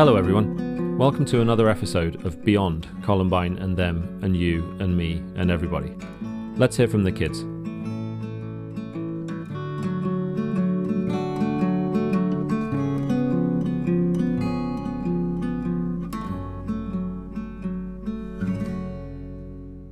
Hello, everyone. Welcome to another episode of Beyond Columbine and Them and You and Me and Everybody. Let's hear from the kids.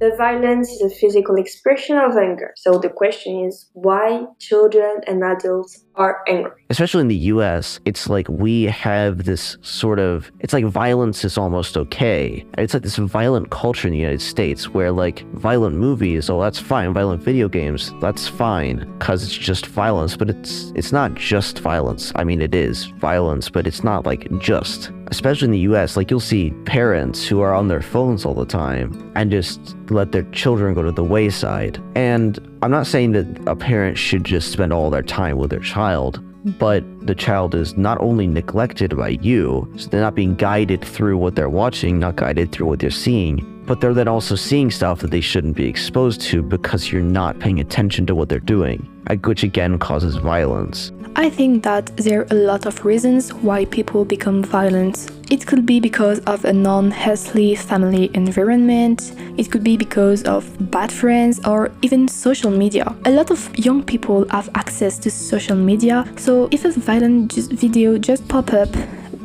The violence is a physical expression of anger. So the question is why children and adults are angry. Especially in the US, it's like we have this sort of, it's like violence is almost okay. It's like this violent culture in the United States where like violent movies, oh, that's fine. Violent video games, that's fine because it's just violence, but it's, it's not just violence. I mean, it is violence, but it's not like just especially in the US, like you'll see parents who are on their phones all the time and just let their children go to the wayside. And I'm not saying that a parent should just spend all their time with their child, but the child is not only neglected by you, so they're not being guided through what they're watching, not guided through what they're seeing, but they're then also seeing stuff that they shouldn't be exposed to because you're not paying attention to what they're doing, uh, which again causes violence. I think that there are a lot of reasons why people become violent. It could be because of a non healthy family environment, it could be because of bad friends, or even social media. A lot of young people have access to social media, so if a violent video just pop up,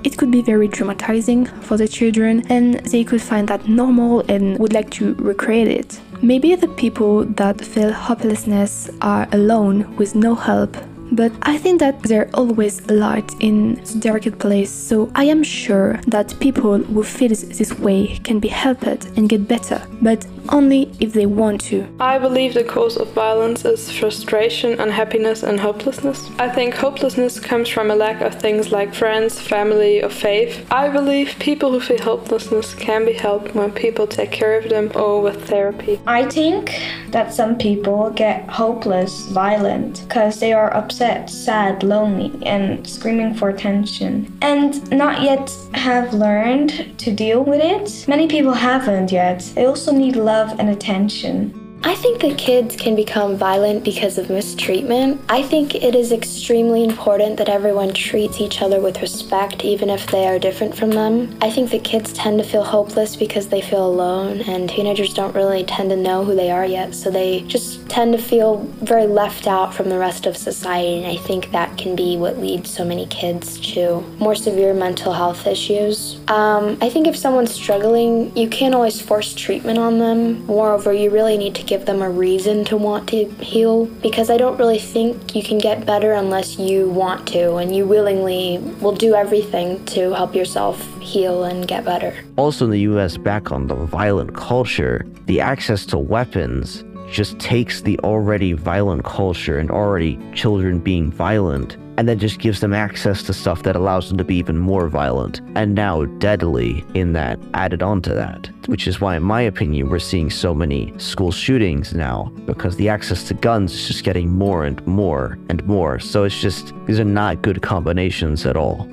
it could be very traumatizing for the children and they could find that normal and would like to recreate it. Maybe the people that feel hopelessness are alone with no help but I think that there's always light in the darkest place, so I am sure that people who feel this way can be helped and get better, but only if they want to. I believe the cause of violence is frustration, unhappiness, and hopelessness. I think hopelessness comes from a lack of things like friends, family, or faith. I believe people who feel hopelessness can be helped when people take care of them or with therapy. I think that some people get hopeless, violent, because they are upset, sad, lonely, and screaming for attention, and not yet have learned to deal with it. Many people haven't yet. They also need love love and attention. I think that kids can become violent because of mistreatment. I think it is extremely important that everyone treats each other with respect, even if they are different from them. I think that kids tend to feel hopeless because they feel alone, and teenagers don't really tend to know who they are yet, so they just tend to feel very left out from the rest of society, and I think that can be what leads so many kids to more severe mental health issues. Um, I think if someone's struggling, you can't always force treatment on them. Moreover, you really need to give them a reason to want to heal because I don't really think you can get better unless you want to and you willingly will do everything to help yourself heal and get better. Also, in the US, back on the violent culture, the access to weapons just takes the already violent culture and already children being violent and then just gives them access to stuff that allows them to be even more violent and now deadly in that added on to that. Which is why in my opinion we're seeing so many school shootings now because the access to guns is just getting more and more and more. So it's just these are not good combinations at all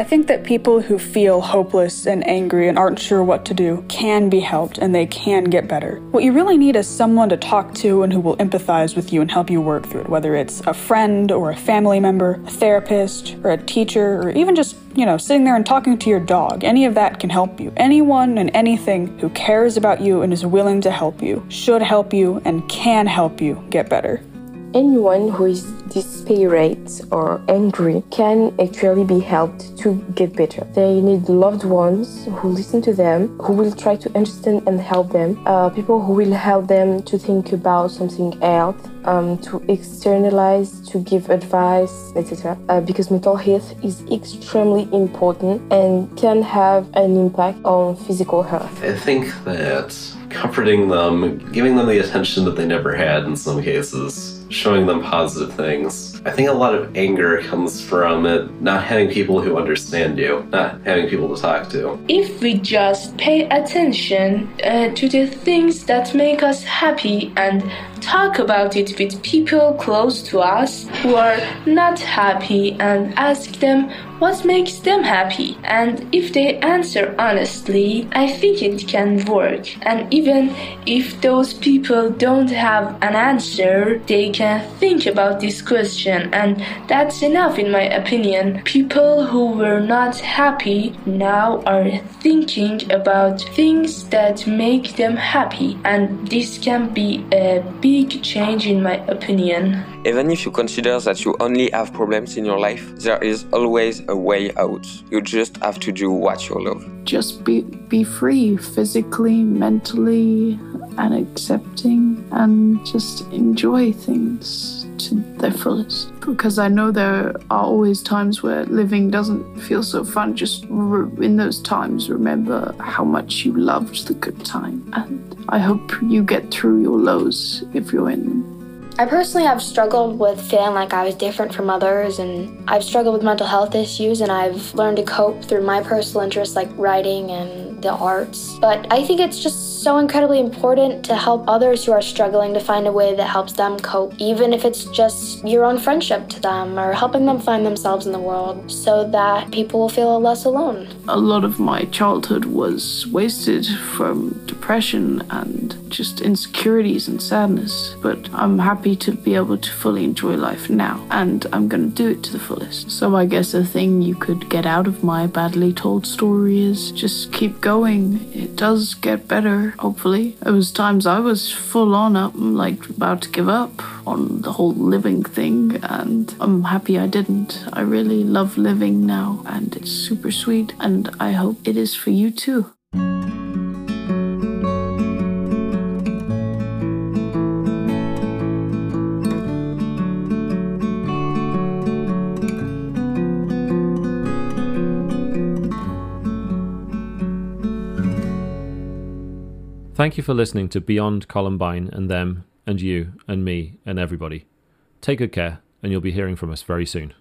I think that people who feel hopeless and angry and aren't sure what to do can be helped and they can get better. What you really need is someone to talk to and who will empathize with you and help you work through it, whether it's a friend or a family member, a therapist or a teacher, or even just, you know, sitting there and talking to your dog. Any of that can help you. Anyone and anything who cares about you and is willing to help you should help you and can help you get better. Anyone who is desperate or angry can actually be helped to get better. They need loved ones who listen to them, who will try to understand and help them, uh, people who will help them to think about something else, um, to externalize, to give advice, etc. Uh, because mental health is extremely important and can have an impact on physical health. I think that comforting them, giving them the attention that they never had in some cases, showing them positive things. I think a lot of anger comes from it not having people who understand you, not having people to talk to. If we just pay attention uh, to the things that make us happy and talk about it with people close to us who are not happy and ask them what makes them happy. And if they answer honestly, I think it can work. And even if those people don't have an answer, they can think about this question, and that's enough, in my opinion. People who were not happy now are thinking about things that make them happy, and this can be a big change, in my opinion. Even if you consider that you only have problems in your life, there is always a way out. You just have to do what you love. Just be be free physically, mentally, and accepting and just enjoy things to their fullest. Because I know there are always times where living doesn't feel so fun. Just re- in those times, remember how much you loved the good time. And I hope you get through your lows if you're in them. I personally have struggled with feeling like I was different from others, and I've struggled with mental health issues, and I've learned to cope through my personal interests like writing and the arts. But I think it's just so incredibly important to help others who are struggling to find a way that helps them cope, even if it's just your own friendship to them or helping them find themselves in the world so that people will feel less alone. A lot of my childhood was wasted from depression and just insecurities and sadness, but I'm happy to be able to fully enjoy life now and I'm going to do it to the fullest. So I guess the thing you could get out of my badly told story is just keep going. It does get better hopefully. There was times I was full on up, like about to give up on the whole living thing, and I'm happy I didn't. I really love living now, and it's super sweet, and I hope it is for you too. Thank you for listening to Beyond Columbine and Them and You and Me and Everybody. Take good care, and you'll be hearing from us very soon.